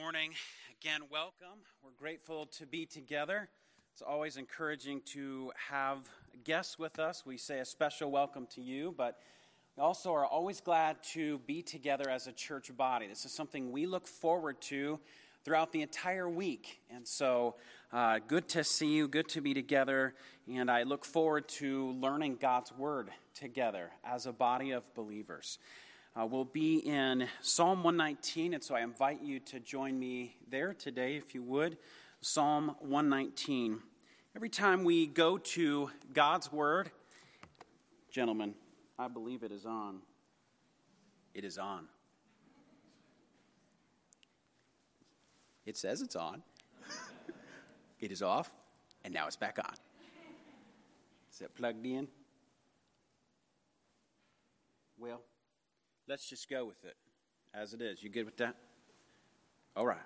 morning. Again, welcome. We're grateful to be together. It's always encouraging to have guests with us. We say a special welcome to you, but we also are always glad to be together as a church body. This is something we look forward to throughout the entire week. And so, uh, good to see you, good to be together, and I look forward to learning God's Word together as a body of believers. Uh, we'll be in Psalm 119, and so I invite you to join me there today, if you would. Psalm 119. Every time we go to God's Word, gentlemen, I believe it is on. It is on. It says it's on. it is off, and now it's back on. Is it plugged in? Well, let's just go with it as it is. You good with that? All right.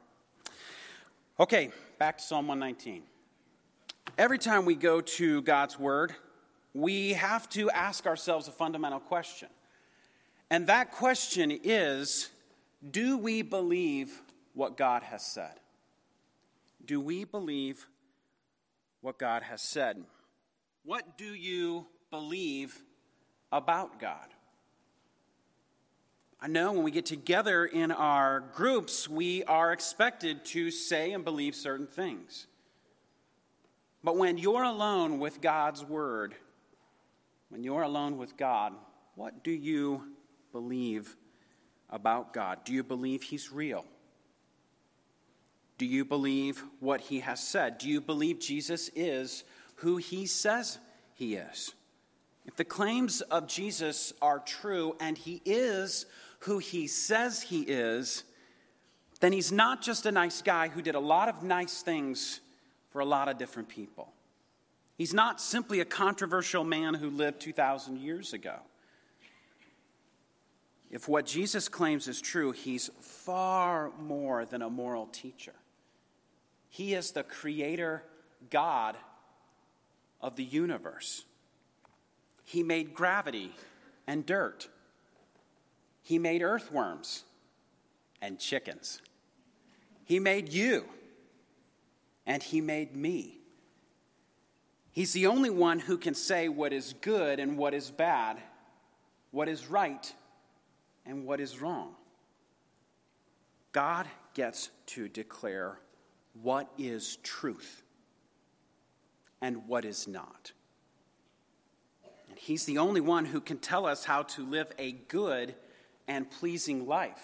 Okay, back to Psalm 119. Every time we go to God's Word, we have to ask ourselves a fundamental question. And that question is Do we believe what God has said? Do we believe what God has said? What do you believe about God? I know when we get together in our groups, we are expected to say and believe certain things. But when you're alone with God's Word, when you're alone with God, what do you believe about God? Do you believe He's real? Do you believe what He has said? Do you believe Jesus is who He says He is? If the claims of Jesus are true and He is who he says he is, then he's not just a nice guy who did a lot of nice things for a lot of different people. He's not simply a controversial man who lived 2,000 years ago. If what Jesus claims is true, he's far more than a moral teacher. He is the creator God of the universe. He made gravity and dirt. He made earthworms and chickens. He made you and He made me. He's the only one who can say what is good and what is bad, what is right and what is wrong. God gets to declare what is truth and what is not. And He's the only one who can tell us how to live a good and pleasing life.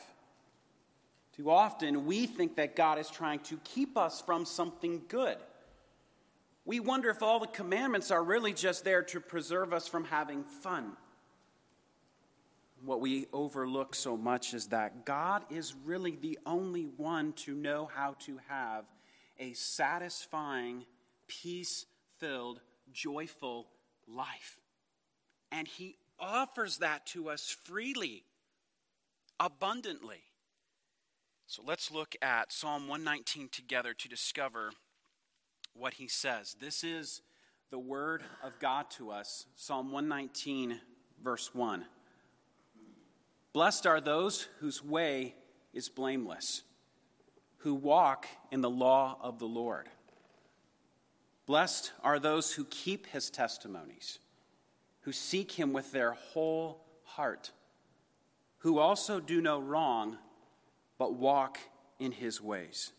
Too often, we think that God is trying to keep us from something good. We wonder if all the commandments are really just there to preserve us from having fun. What we overlook so much is that God is really the only one to know how to have a satisfying, peace filled, joyful life. And He offers that to us freely abundantly. So let's look at Psalm 119 together to discover what he says. This is the word of God to us. Psalm 119, verse 1. Blessed are those whose way is blameless, who walk in the law of the Lord. Blessed are those who keep his testimonies, who seek him with their whole heart who also do no wrong, but walk in his ways.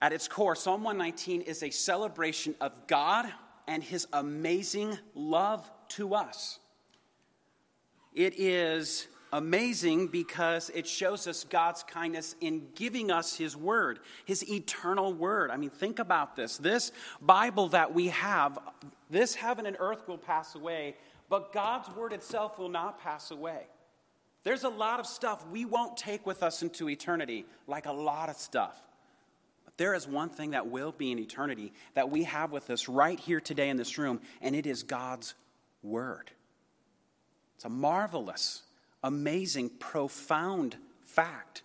At its core, Psalm 119 is a celebration of God and his amazing love to us. It is amazing because it shows us God's kindness in giving us His Word, His eternal Word. I mean, think about this. This Bible that we have, this heaven and earth will pass away, but God's Word itself will not pass away. There's a lot of stuff we won't take with us into eternity, like a lot of stuff. But there is one thing that will be in eternity that we have with us right here today in this room, and it is God's Word. It's a marvelous, amazing, profound fact.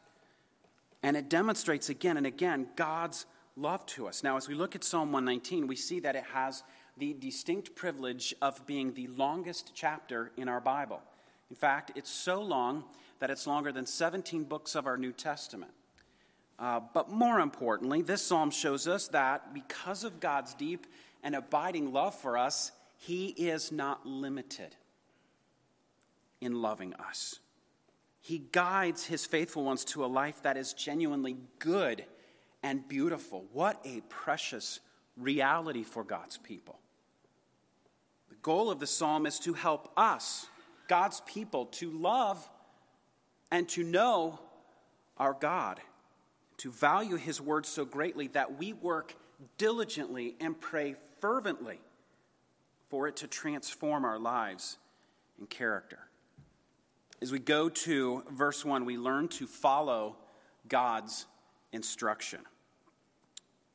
And it demonstrates again and again God's love to us. Now, as we look at Psalm 119, we see that it has the distinct privilege of being the longest chapter in our Bible. In fact, it's so long that it's longer than 17 books of our New Testament. Uh, but more importantly, this psalm shows us that because of God's deep and abiding love for us, He is not limited in loving us. He guides His faithful ones to a life that is genuinely good and beautiful. What a precious reality for God's people. The goal of the psalm is to help us, God's people, to love and to know our God to value his word so greatly that we work diligently and pray fervently for it to transform our lives and character. As we go to verse 1, we learn to follow God's instruction.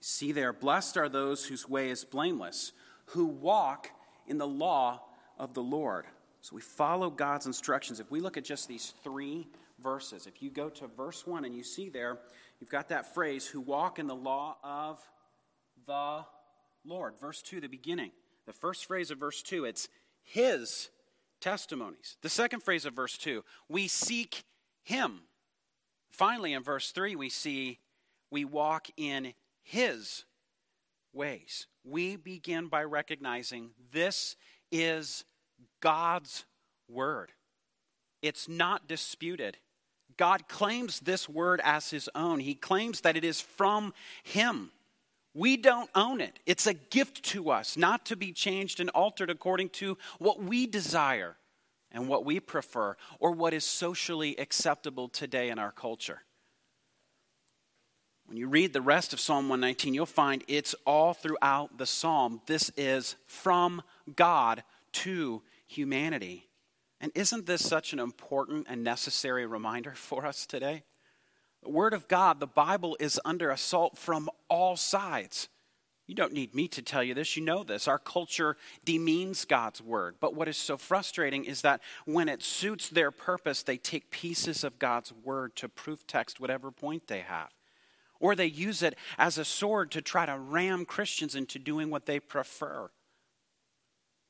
See there, blessed are those whose way is blameless, who walk in the law of the Lord. So we follow God's instructions. If we look at just these three verses, if you go to verse 1 and you see there, You've got that phrase, who walk in the law of the Lord. Verse 2, the beginning. The first phrase of verse 2, it's his testimonies. The second phrase of verse 2, we seek him. Finally, in verse 3, we see we walk in his ways. We begin by recognizing this is God's word. It's not disputed. God claims this word as his own. He claims that it is from him. We don't own it. It's a gift to us, not to be changed and altered according to what we desire and what we prefer or what is socially acceptable today in our culture. When you read the rest of Psalm 119, you'll find it's all throughout the psalm. This is from God to humanity. And isn't this such an important and necessary reminder for us today? The Word of God, the Bible, is under assault from all sides. You don't need me to tell you this, you know this. Our culture demeans God's Word. But what is so frustrating is that when it suits their purpose, they take pieces of God's Word to proof text whatever point they have. Or they use it as a sword to try to ram Christians into doing what they prefer.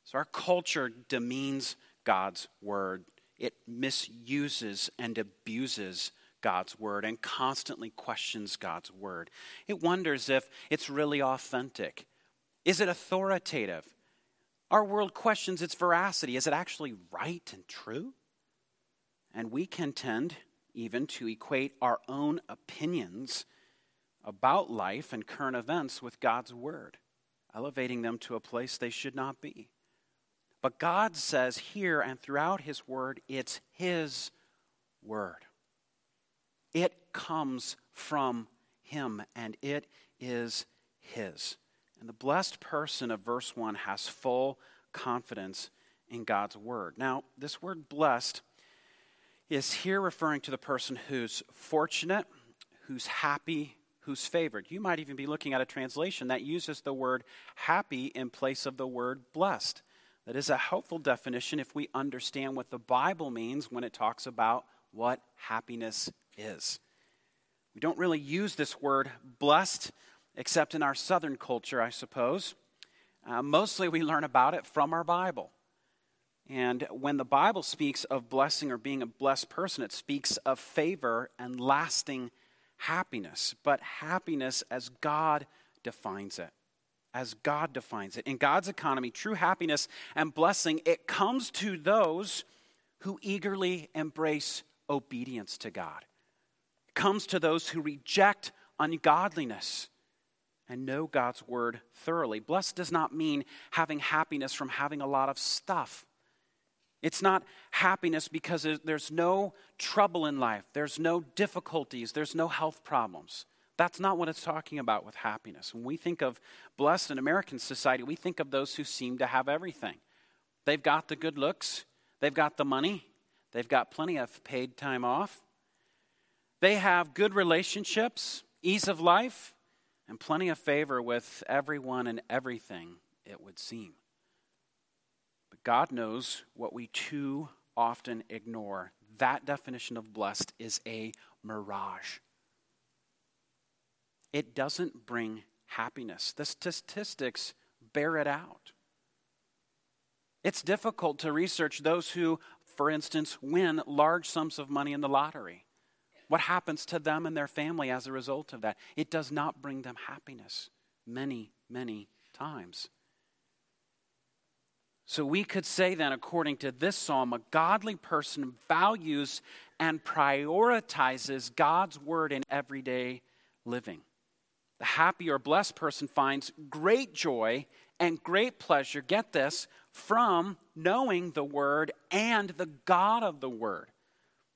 So our culture demeans God's word. It misuses and abuses God's word and constantly questions God's word. It wonders if it's really authentic. Is it authoritative? Our world questions its veracity. Is it actually right and true? And we can tend even to equate our own opinions about life and current events with God's word, elevating them to a place they should not be. But God says here and throughout His Word, it's His Word. It comes from Him and it is His. And the blessed person of verse 1 has full confidence in God's Word. Now, this word blessed is here referring to the person who's fortunate, who's happy, who's favored. You might even be looking at a translation that uses the word happy in place of the word blessed. That is a helpful definition if we understand what the Bible means when it talks about what happiness is. We don't really use this word blessed except in our southern culture, I suppose. Uh, mostly we learn about it from our Bible. And when the Bible speaks of blessing or being a blessed person, it speaks of favor and lasting happiness, but happiness as God defines it as God defines it. In God's economy, true happiness and blessing, it comes to those who eagerly embrace obedience to God. It comes to those who reject ungodliness and know God's word thoroughly. Blessed does not mean having happiness from having a lot of stuff. It's not happiness because there's no trouble in life, there's no difficulties, there's no health problems. That's not what it's talking about with happiness. When we think of blessed in American society, we think of those who seem to have everything. They've got the good looks, they've got the money, they've got plenty of paid time off, they have good relationships, ease of life, and plenty of favor with everyone and everything, it would seem. But God knows what we too often ignore. That definition of blessed is a mirage it doesn't bring happiness. The statistics bear it out. It's difficult to research those who, for instance, win large sums of money in the lottery. what happens to them and their family as a result of that. It does not bring them happiness many, many times. So we could say then, according to this psalm, a godly person values and prioritizes God's word in everyday living. The happy or blessed person finds great joy and great pleasure, get this, from knowing the word and the God of the word.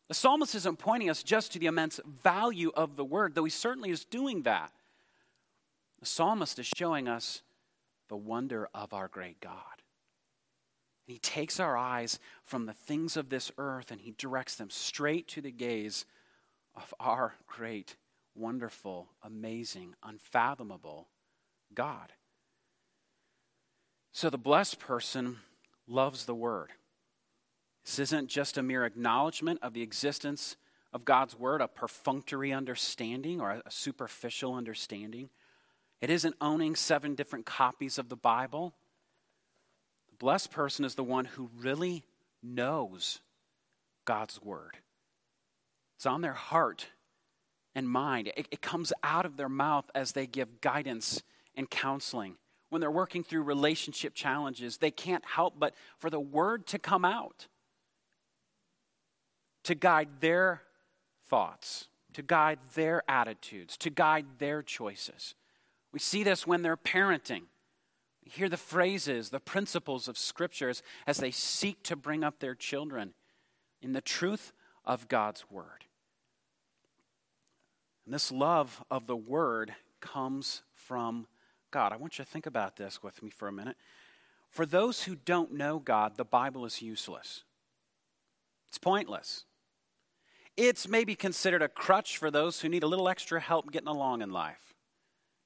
The psalmist isn't pointing us just to the immense value of the word, though he certainly is doing that. The psalmist is showing us the wonder of our great God. He takes our eyes from the things of this earth and he directs them straight to the gaze of our great, wonderful, amazing, unfathomable God. So the blessed person loves the word. This isn't just a mere acknowledgement of the existence of God's word, a perfunctory understanding or a superficial understanding. It isn't owning seven different copies of the Bible. The blessed person is the one who really knows God's word. It's on their heart and mind. It, it, comes out of their mouth as they give guidance and counseling. When they're working through relationship challenges, they can't help but for the word to come out to guide their thoughts, to guide their attitudes, to guide their choices. We see this when they're parenting. We hear the phrases, the principles of scriptures as they seek to bring up their children in the truth of God's word. And this love of the word comes from God. I want you to think about this with me for a minute. For those who don't know God, the Bible is useless. It's pointless. It's maybe considered a crutch for those who need a little extra help getting along in life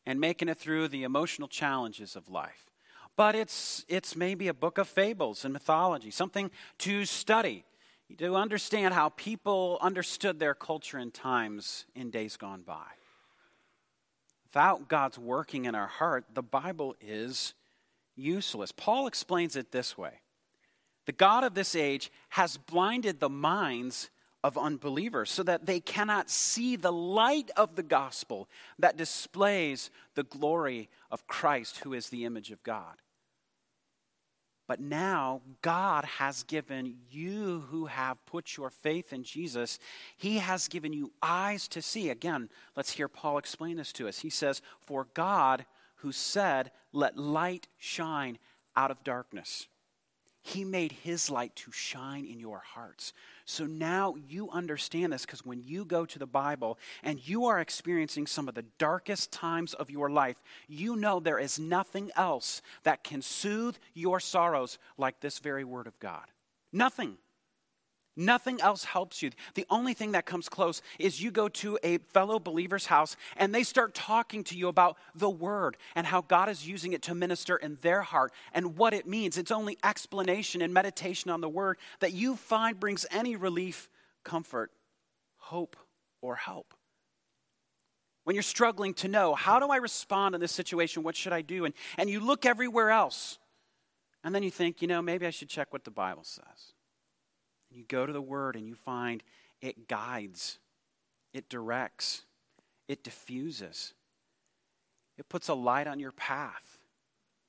and making it through the emotional challenges of life. But it's, it's maybe a book of fables and mythology, something to study, to understand how people understood their culture and times in days gone by. Without God's working in our heart, the Bible is useless. Paul explains it this way The God of this age has blinded the minds of unbelievers so that they cannot see the light of the gospel that displays the glory of Christ, who is the image of God. But now God has given you who have put your faith in Jesus, He has given you eyes to see. Again, let's hear Paul explain this to us. He says, For God, who said, Let light shine out of darkness, He made His light to shine in your hearts so now you understand this because when you go to the Bible and you are experiencing some of the darkest times of your life, you know there is nothing else that can soothe your sorrows like this very Word of God. Nothing. Nothing else helps you. The only thing that comes close is you go to a fellow believer's house and they start talking to you about the word and how God is using it to minister in their heart and what it means. It's only explanation and meditation on the word that you find brings any relief, comfort, hope, or help. When you're struggling to know, how do I respond in this situation? What should I do? And, and you look everywhere else. And then you think, you know, maybe I should check what the Bible says. You go to the Word and you find it guides, it directs, it diffuses, it puts a light on your path,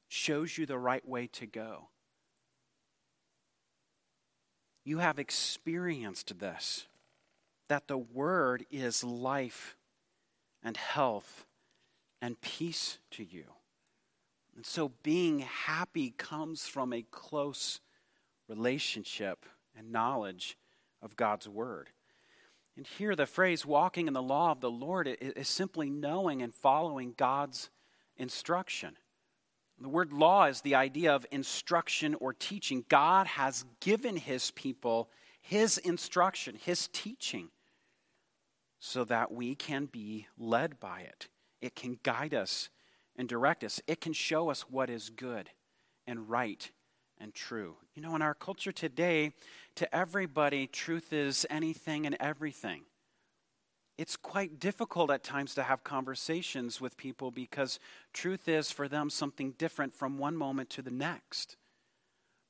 shows you the right way to go. You have experienced this that the Word is life and health and peace to you. And so being happy comes from a close relationship and knowledge of God's Word. And here, the phrase walking in the law of the Lord is simply knowing and following God's instruction. The word law is the idea of instruction or teaching. God has given his people his instruction, his teaching, so that we can be led by it. It can guide us and direct us, it can show us what is good and right and true. You know, in our culture today, to everybody, truth is anything and everything. It's quite difficult at times to have conversations with people because truth is for them something different from one moment to the next.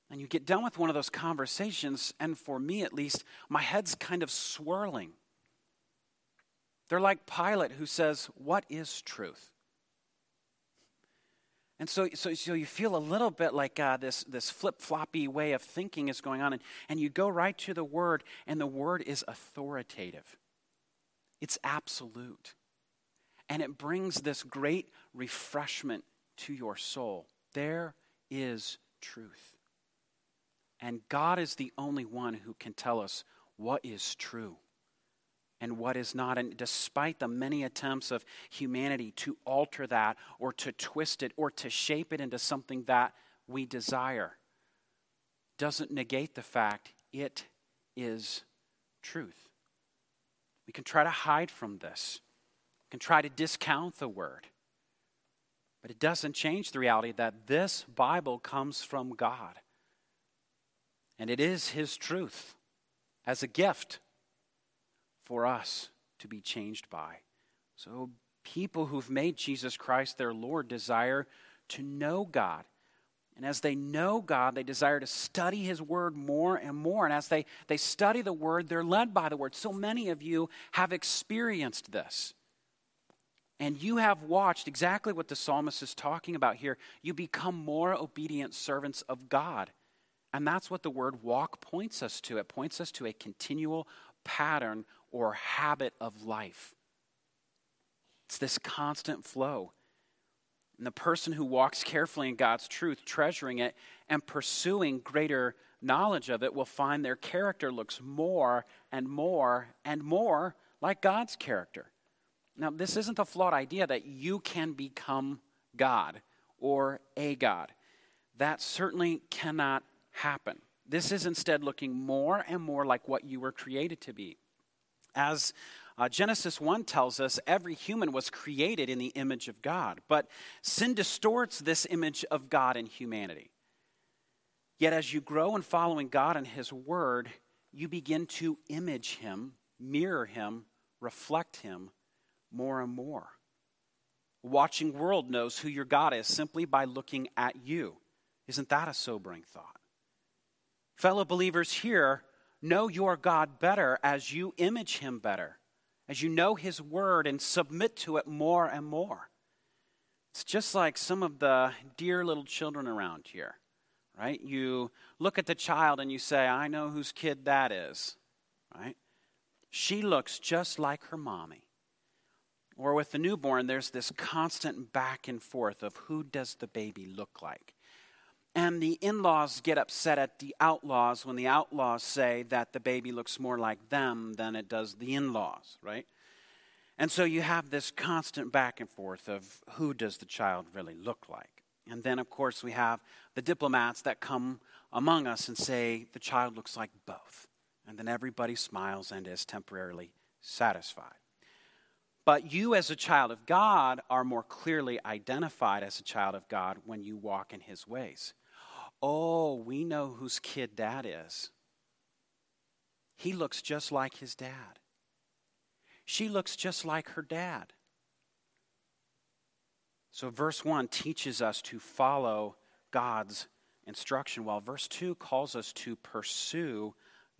And you get done with one of those conversations, and for me at least, my head's kind of swirling. They're like Pilate who says, What is truth? And so, so, so you feel a little bit like uh, this, this flip floppy way of thinking is going on. And, and you go right to the word, and the word is authoritative, it's absolute. And it brings this great refreshment to your soul. There is truth. And God is the only one who can tell us what is true and what is not. And despite the many attempts of humanity to alter that or to twist it or to shape it into something that we desire, doesn't negate the fact it is truth. We can try to hide from this we can try to discount the word. But it doesn't change the reality that this Bible comes from God. And it is His truth as a gift for us to be changed by. So, people who've made Jesus Christ their Lord desire to know God. And as they know God, they desire to study His Word more and more. And as they, they study the Word, they're led by the Word. So many of you have experienced this. And you have watched exactly what the psalmist is talking about here. You become more obedient servants of God. And that's what the word walk points us to. It points us to a continual pattern or habit of life. It's this constant flow. And the person who walks carefully in God's truth, treasuring it, and pursuing greater knowledge of it will find their character looks more and more and more like God's character. Now, this isn't a flawed idea that you can become God or a God. That certainly cannot happen. This is instead looking more and more like what you were created to be. As uh, Genesis 1 tells us, every human was created in the image of God, but sin distorts this image of God in humanity. Yet, as you grow in following God and His Word, you begin to image Him, mirror Him, reflect Him more and more. Watching world knows who your God is simply by looking at you. Isn't that a sobering thought? Fellow believers here know your God better as you image him better, as you know his word and submit to it more and more. It's just like some of the dear little children around here, right? You look at the child and you say, I know whose kid that is, right? She looks just like her mommy. Or with the newborn, there's this constant back and forth of who does the baby look like. And the in laws get upset at the outlaws when the outlaws say that the baby looks more like them than it does the in laws, right? And so you have this constant back and forth of who does the child really look like. And then, of course, we have the diplomats that come among us and say the child looks like both. And then everybody smiles and is temporarily satisfied. But you, as a child of God, are more clearly identified as a child of God when you walk in his ways. Oh, we know whose kid that is. He looks just like his dad. She looks just like her dad. So, verse 1 teaches us to follow God's instruction, while verse 2 calls us to pursue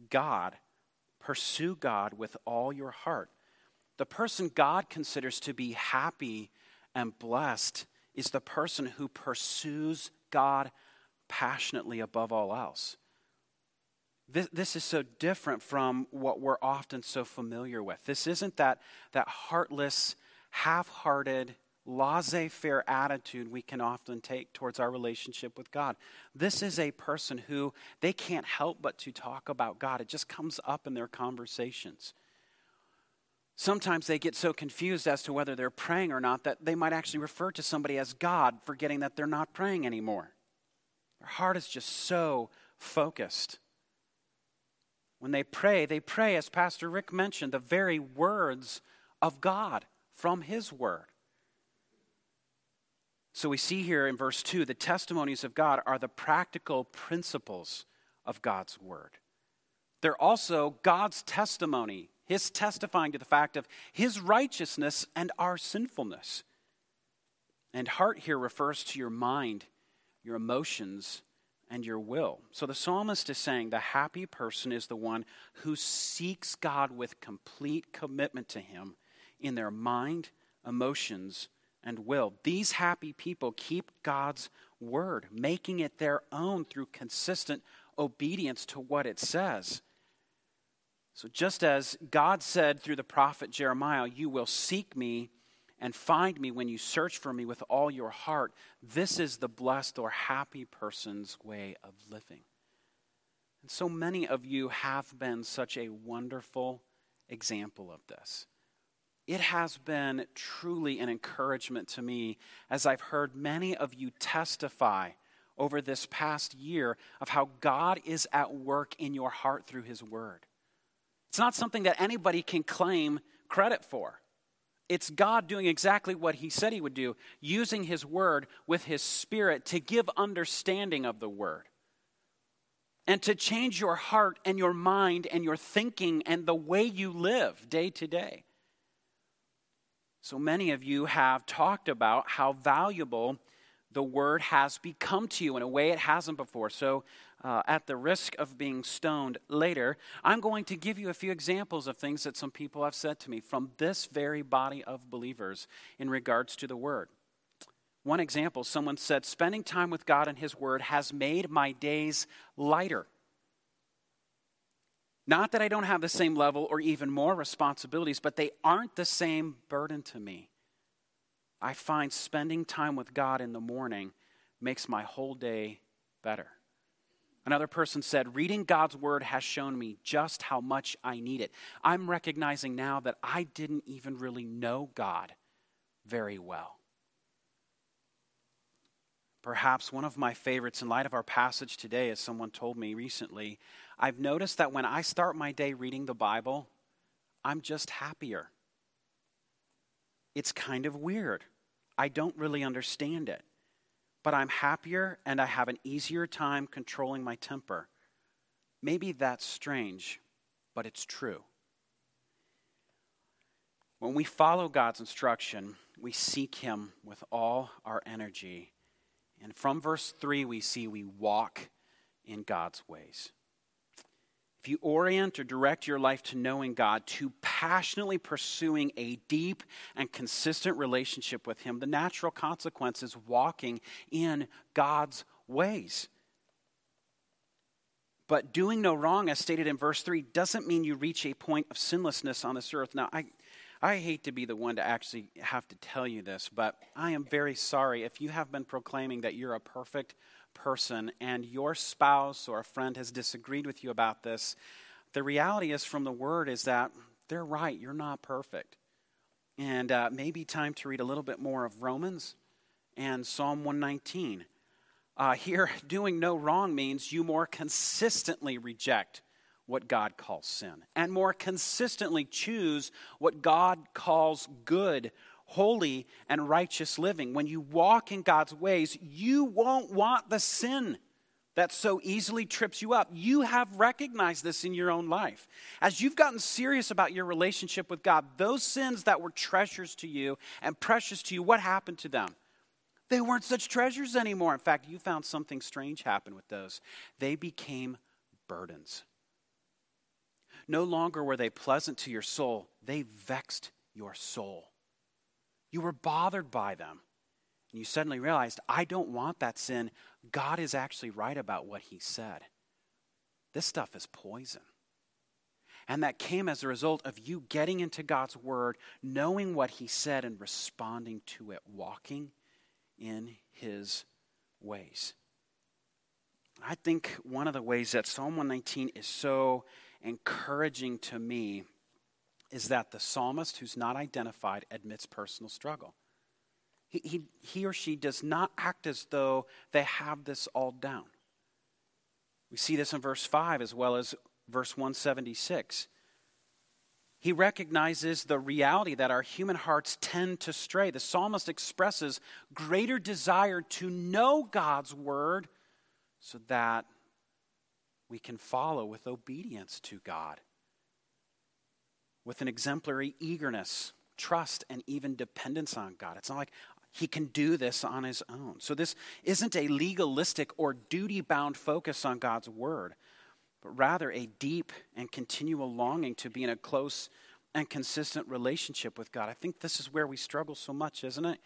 God. Pursue God with all your heart. The person God considers to be happy and blessed is the person who pursues God passionately above all else. This, this is so different from what we're often so familiar with. This isn't that, that heartless, half hearted, laissez faire attitude we can often take towards our relationship with God. This is a person who they can't help but to talk about God, it just comes up in their conversations. Sometimes they get so confused as to whether they're praying or not that they might actually refer to somebody as God, forgetting that they're not praying anymore. Their heart is just so focused. When they pray, they pray, as Pastor Rick mentioned, the very words of God from His Word. So we see here in verse 2 the testimonies of God are the practical principles of God's Word. They're also God's testimony his testifying to the fact of his righteousness and our sinfulness. And heart here refers to your mind, your emotions, and your will. So the psalmist is saying the happy person is the one who seeks God with complete commitment to him in their mind, emotions, and will. These happy people keep God's word, making it their own through consistent obedience to what it says. So, just as God said through the prophet Jeremiah, You will seek me and find me when you search for me with all your heart, this is the blessed or happy person's way of living. And so many of you have been such a wonderful example of this. It has been truly an encouragement to me as I've heard many of you testify over this past year of how God is at work in your heart through His Word. It's not something that anybody can claim credit for. It's God doing exactly what He said He would do, using His Word with His Spirit to give understanding of the Word and to change your heart and your mind and your thinking and the way you live day to day. So many of you have talked about how valuable the word has become to you in a way it hasn't before. So, uh, at the risk of being stoned later, I'm going to give you a few examples of things that some people have said to me from this very body of believers in regards to the word. One example someone said, Spending time with God and His Word has made my days lighter. Not that I don't have the same level or even more responsibilities, but they aren't the same burden to me. I find spending time with God in the morning makes my whole day better. Another person said, Reading God's word has shown me just how much I need it. I'm recognizing now that I didn't even really know God very well. Perhaps one of my favorites in light of our passage today, as someone told me recently, I've noticed that when I start my day reading the Bible, I'm just happier. It's kind of weird. I don't really understand it. But I'm happier and I have an easier time controlling my temper. Maybe that's strange, but it's true. When we follow God's instruction, we seek Him with all our energy and from verse 3, we see we walk in God's ways. If you orient or direct your life to knowing God, to passionately pursuing a deep and consistent relationship with Him, the natural consequence is walking in God's ways. But doing no wrong, as stated in verse 3, doesn't mean you reach a point of sinlessness on this earth. Now, I, I hate to be the one to actually have to tell you this, but I am very sorry if you have been proclaiming that you're a perfect person and your spouse or a friend has disagreed with you about this. The reality is, from the word, is that they're right. You're not perfect. And uh, maybe time to read a little bit more of Romans and Psalm 119. Uh, here, doing no wrong means you more consistently reject what God calls sin and more consistently choose what God calls good, holy, and righteous living. When you walk in God's ways, you won't want the sin that so easily trips you up. You have recognized this in your own life. As you've gotten serious about your relationship with God, those sins that were treasures to you and precious to you, what happened to them? They weren't such treasures anymore. In fact, you found something strange happen with those. They became burdens. No longer were they pleasant to your soul, they vexed your soul. You were bothered by them. And you suddenly realized, I don't want that sin. God is actually right about what he said. This stuff is poison. And that came as a result of you getting into God's word, knowing what he said, and responding to it, walking in his ways. I think one of the ways that Psalm 119 is so encouraging to me is that the psalmist who's not identified admits personal struggle. He, he, he or she does not act as though they have this all down. We see this in verse 5 as well as verse 176. He recognizes the reality that our human hearts tend to stray. The psalmist expresses greater desire to know God's word so that we can follow with obedience to God, with an exemplary eagerness, trust, and even dependence on God. It's not like he can do this on his own. So, this isn't a legalistic or duty bound focus on God's word, but rather a deep and continual longing to be in a close and consistent relationship with God. I think this is where we struggle so much, isn't it?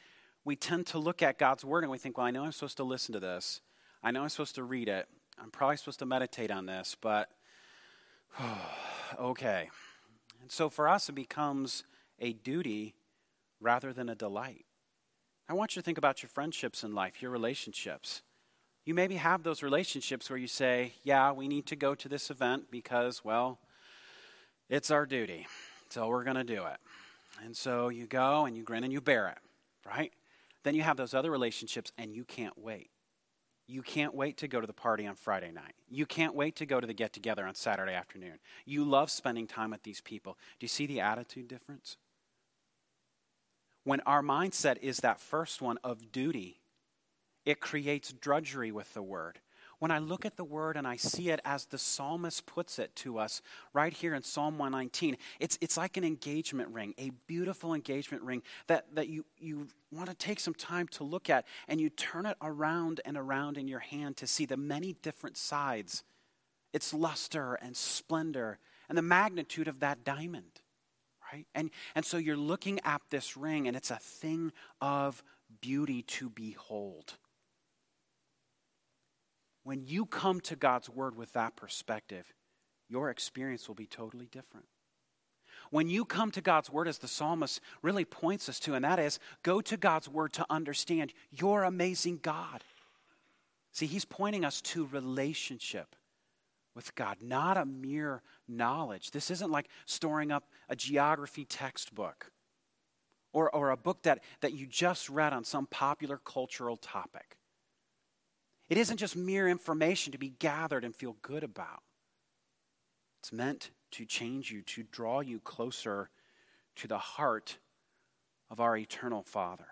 We tend to look at God's word and we think, well, I know I'm supposed to listen to this. I know I'm supposed to read it. I'm probably supposed to meditate on this, but okay. And so for us, it becomes a duty rather than a delight. I want you to think about your friendships in life, your relationships. You maybe have those relationships where you say, Yeah, we need to go to this event because, well, it's our duty. So we're going to do it. And so you go and you grin and you bear it, right? Then you have those other relationships and you can't wait. You can't wait to go to the party on Friday night. You can't wait to go to the get together on Saturday afternoon. You love spending time with these people. Do you see the attitude difference? When our mindset is that first one of duty, it creates drudgery with the word. When I look at the word and I see it as the psalmist puts it to us right here in Psalm 119, it's, it's like an engagement ring, a beautiful engagement ring that, that you, you want to take some time to look at and you turn it around and around in your hand to see the many different sides, its luster and splendor, and the magnitude of that diamond. Right? And, and so you're looking at this ring, and it's a thing of beauty to behold. When you come to God's Word with that perspective, your experience will be totally different. When you come to God's Word, as the psalmist really points us to, and that is go to God's Word to understand your amazing God. See, he's pointing us to relationship with God, not a mere knowledge. This isn't like storing up a geography textbook or, or a book that, that you just read on some popular cultural topic. It isn't just mere information to be gathered and feel good about. It's meant to change you, to draw you closer to the heart of our eternal Father.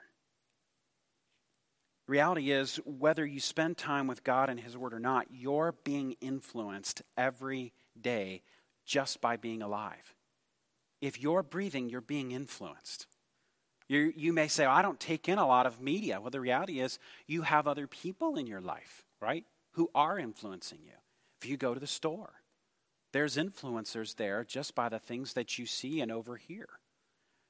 The reality is, whether you spend time with God and His Word or not, you're being influenced every day just by being alive. If you're breathing, you're being influenced. You, you may say, oh, I don't take in a lot of media. Well, the reality is, you have other people in your life, right, who are influencing you. If you go to the store, there's influencers there just by the things that you see and overhear.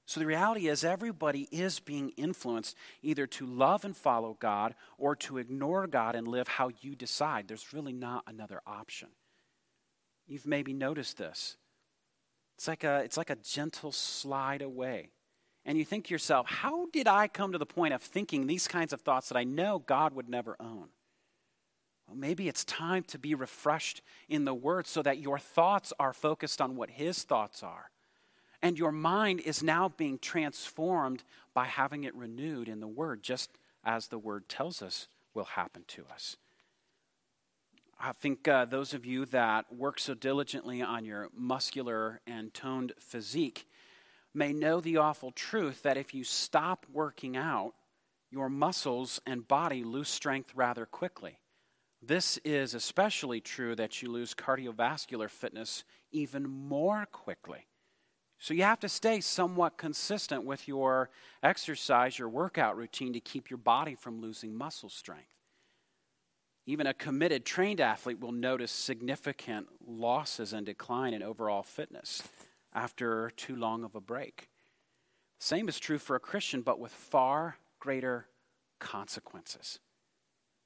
So the reality is, everybody is being influenced either to love and follow God or to ignore God and live how you decide. There's really not another option. You've maybe noticed this. It's like a, it's like a gentle slide away and you think to yourself, how did I come to the point of thinking these kinds of thoughts that I know God would never own? Well, maybe it's time to be refreshed in the Word so that your thoughts are focused on what His thoughts are. And your mind is now being transformed by having it renewed in the Word, just as the Word tells us will happen to us. I think uh, those of you that work so diligently on your muscular and toned physique may know the awful truth that if you stop working out, your muscles and body lose strength rather quickly. This is especially true that you lose cardiovascular fitness even more quickly. So you have to stay somewhat consistent with your exercise, your workout routine to keep your body from losing muscle strength. Even a committed trained athlete will notice significant losses and decline in overall fitness after too long of a break. Same is true for a Christian, but with far greater consequences.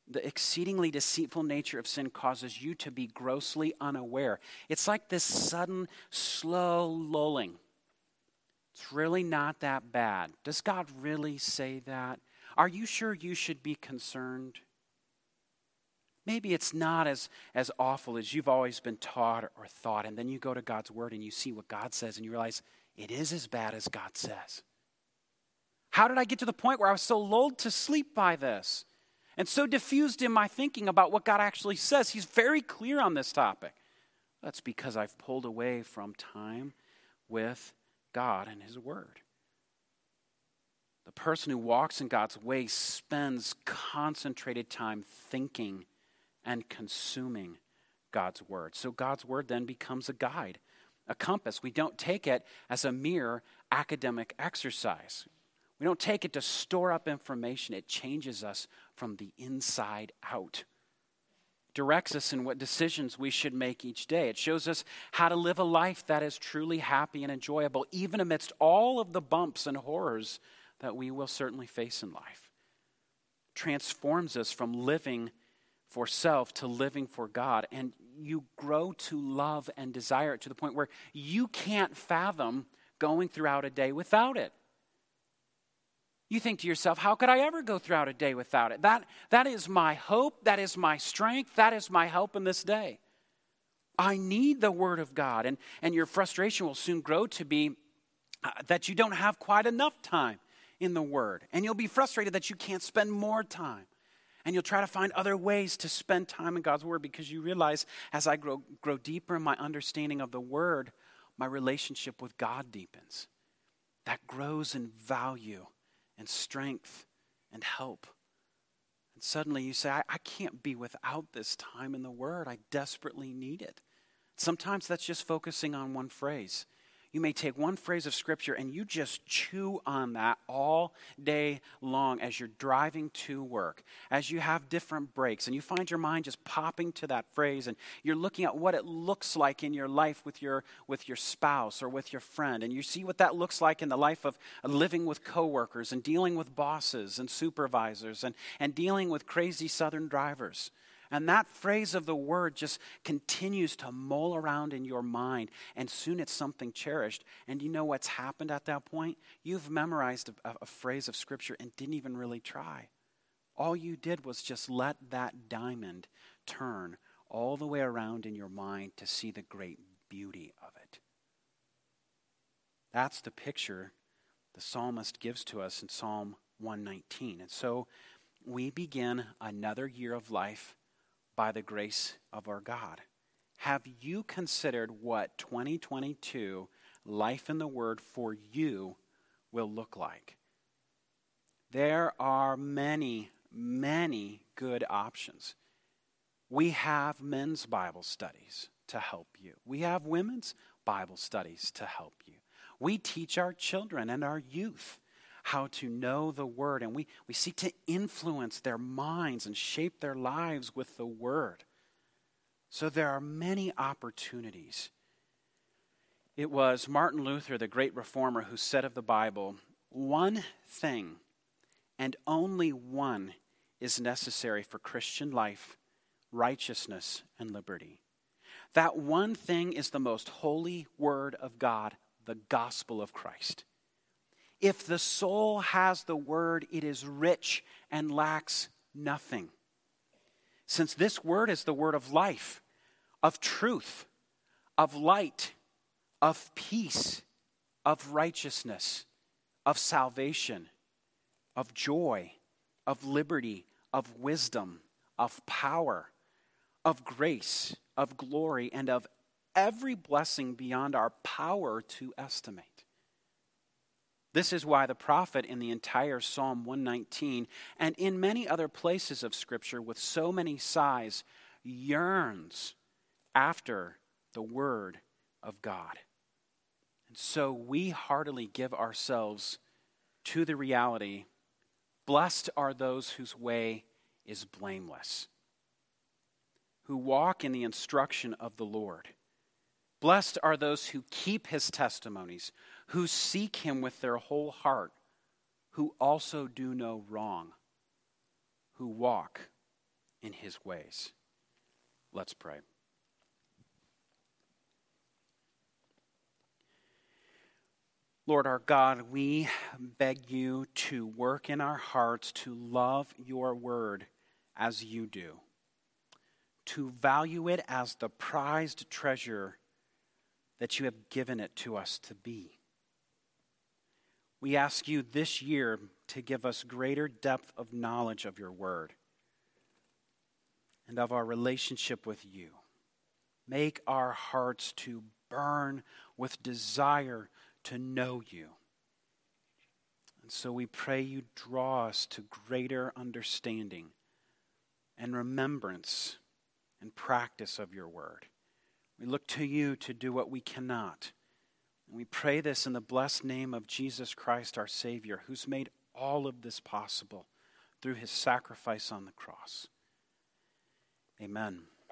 The exceedingly deceitful nature of sin causes you to be grossly unaware. It's like this sudden, slow lulling. It's really not that bad. Does God really say that? Are you sure you should be concerned? Maybe it's not as, as awful as you've always been taught or thought, and then you go to God's Word and you see what God says and you realize it is as bad as God says. How did I get to the point where I was so lulled to sleep by this and so diffused in my thinking about what God actually says? He's very clear on this topic. That's because I've pulled away from time with God and His Word. The person who walks in God's way spends concentrated time thinking and consuming God's word. So God's word then becomes a guide, a compass. We don't take it as a mere academic exercise. We don't take it to store up information. It changes us from the inside out. directs us in what decisions we should make each day. It shows us how to live a life that is truly happy and enjoyable, even amidst all of the bumps and horrors that we will certainly face in life. Transforms us from living for self to living for God. And you grow to love and desire it to the point where you can't fathom going throughout a day without it. You think to yourself, how could I ever go throughout a day without it? That, that is my hope. That is my strength. That is my help in this day. I need the Word of God. And, and your frustration will soon grow to be uh, that you don't have quite enough time in the Word. And you'll be frustrated that you can't spend more time. And you'll try to find other ways to spend time in God's Word because you realize as I grow, grow deeper in my understanding of the Word, my relationship with God deepens. That grows in value and strength and help. And suddenly you say, I, I, can't be without this time in the Word. I desperately need it. Sometimes that's just focusing on one phrase. You may take one phrase of Scripture and you just chew on that all day long as you're driving to work, as you have different breaks, and you find your mind just popping to that phrase, and you're looking at what it looks like in your life with your, with your spouse or with your friend, and you see what that looks like in the life of living with coworkers and dealing with bosses and supervisors and, and dealing with crazy southern drivers. And that phrase of the word just continues to mull around in your mind, and soon it's something cherished. And you know what's happened at that point? You've memorized a, a, phrase of Scripture and didn't even really try. All you did was just let that diamond turn all the way around in your mind to see the great beauty of it. That's the picture the psalmist gives to us in Psalm 119. And so we begin another year of life by the grace of our God. Have you considered what 2022 life in the Word for you will look like? There are many, many good options. We have men's Bible studies to help you, we have women's Bible studies to help you. We teach our children and our youth how to know the Word, and we, we seek to influence their minds and shape their lives with the Word. So there are many opportunities. It was Martin Luther, the great reformer, who said of the Bible, One thing, and only one, is necessary for Christian life, righteousness, and liberty. That one thing is the most holy Word of God, the gospel of Christ. If the soul has the word, it is rich and lacks nothing. Since this word is the word of life, of truth, of light, of peace, of righteousness, of salvation, of joy, of liberty, of wisdom, of power, of grace, of glory, and of every blessing beyond our power to estimate. This is why the prophet in the entire Psalm 119 and in many other places of Scripture with so many sighs yearns after the Word of God. And so we heartily give ourselves to the reality blessed are those whose way is blameless, who walk in the instruction of the Lord. Blessed are those who keep his testimonies who seek him with their whole heart, who also do no wrong, who walk in his ways. Let's pray. Lord our God, we beg you to work in our hearts to love your word as you do, to value it as the prized treasure that you have given it to us to be. We ask you this year to give us greater depth of knowledge of your word and of our relationship with you. Make our hearts to burn with desire to know you. And so we pray you draw us to greater understanding and remembrance and practice of your word. We look to you to do what we cannot we pray this in the blessed name of Jesus Christ, our Savior, who's made all of this possible through his sacrifice on the cross. Amen.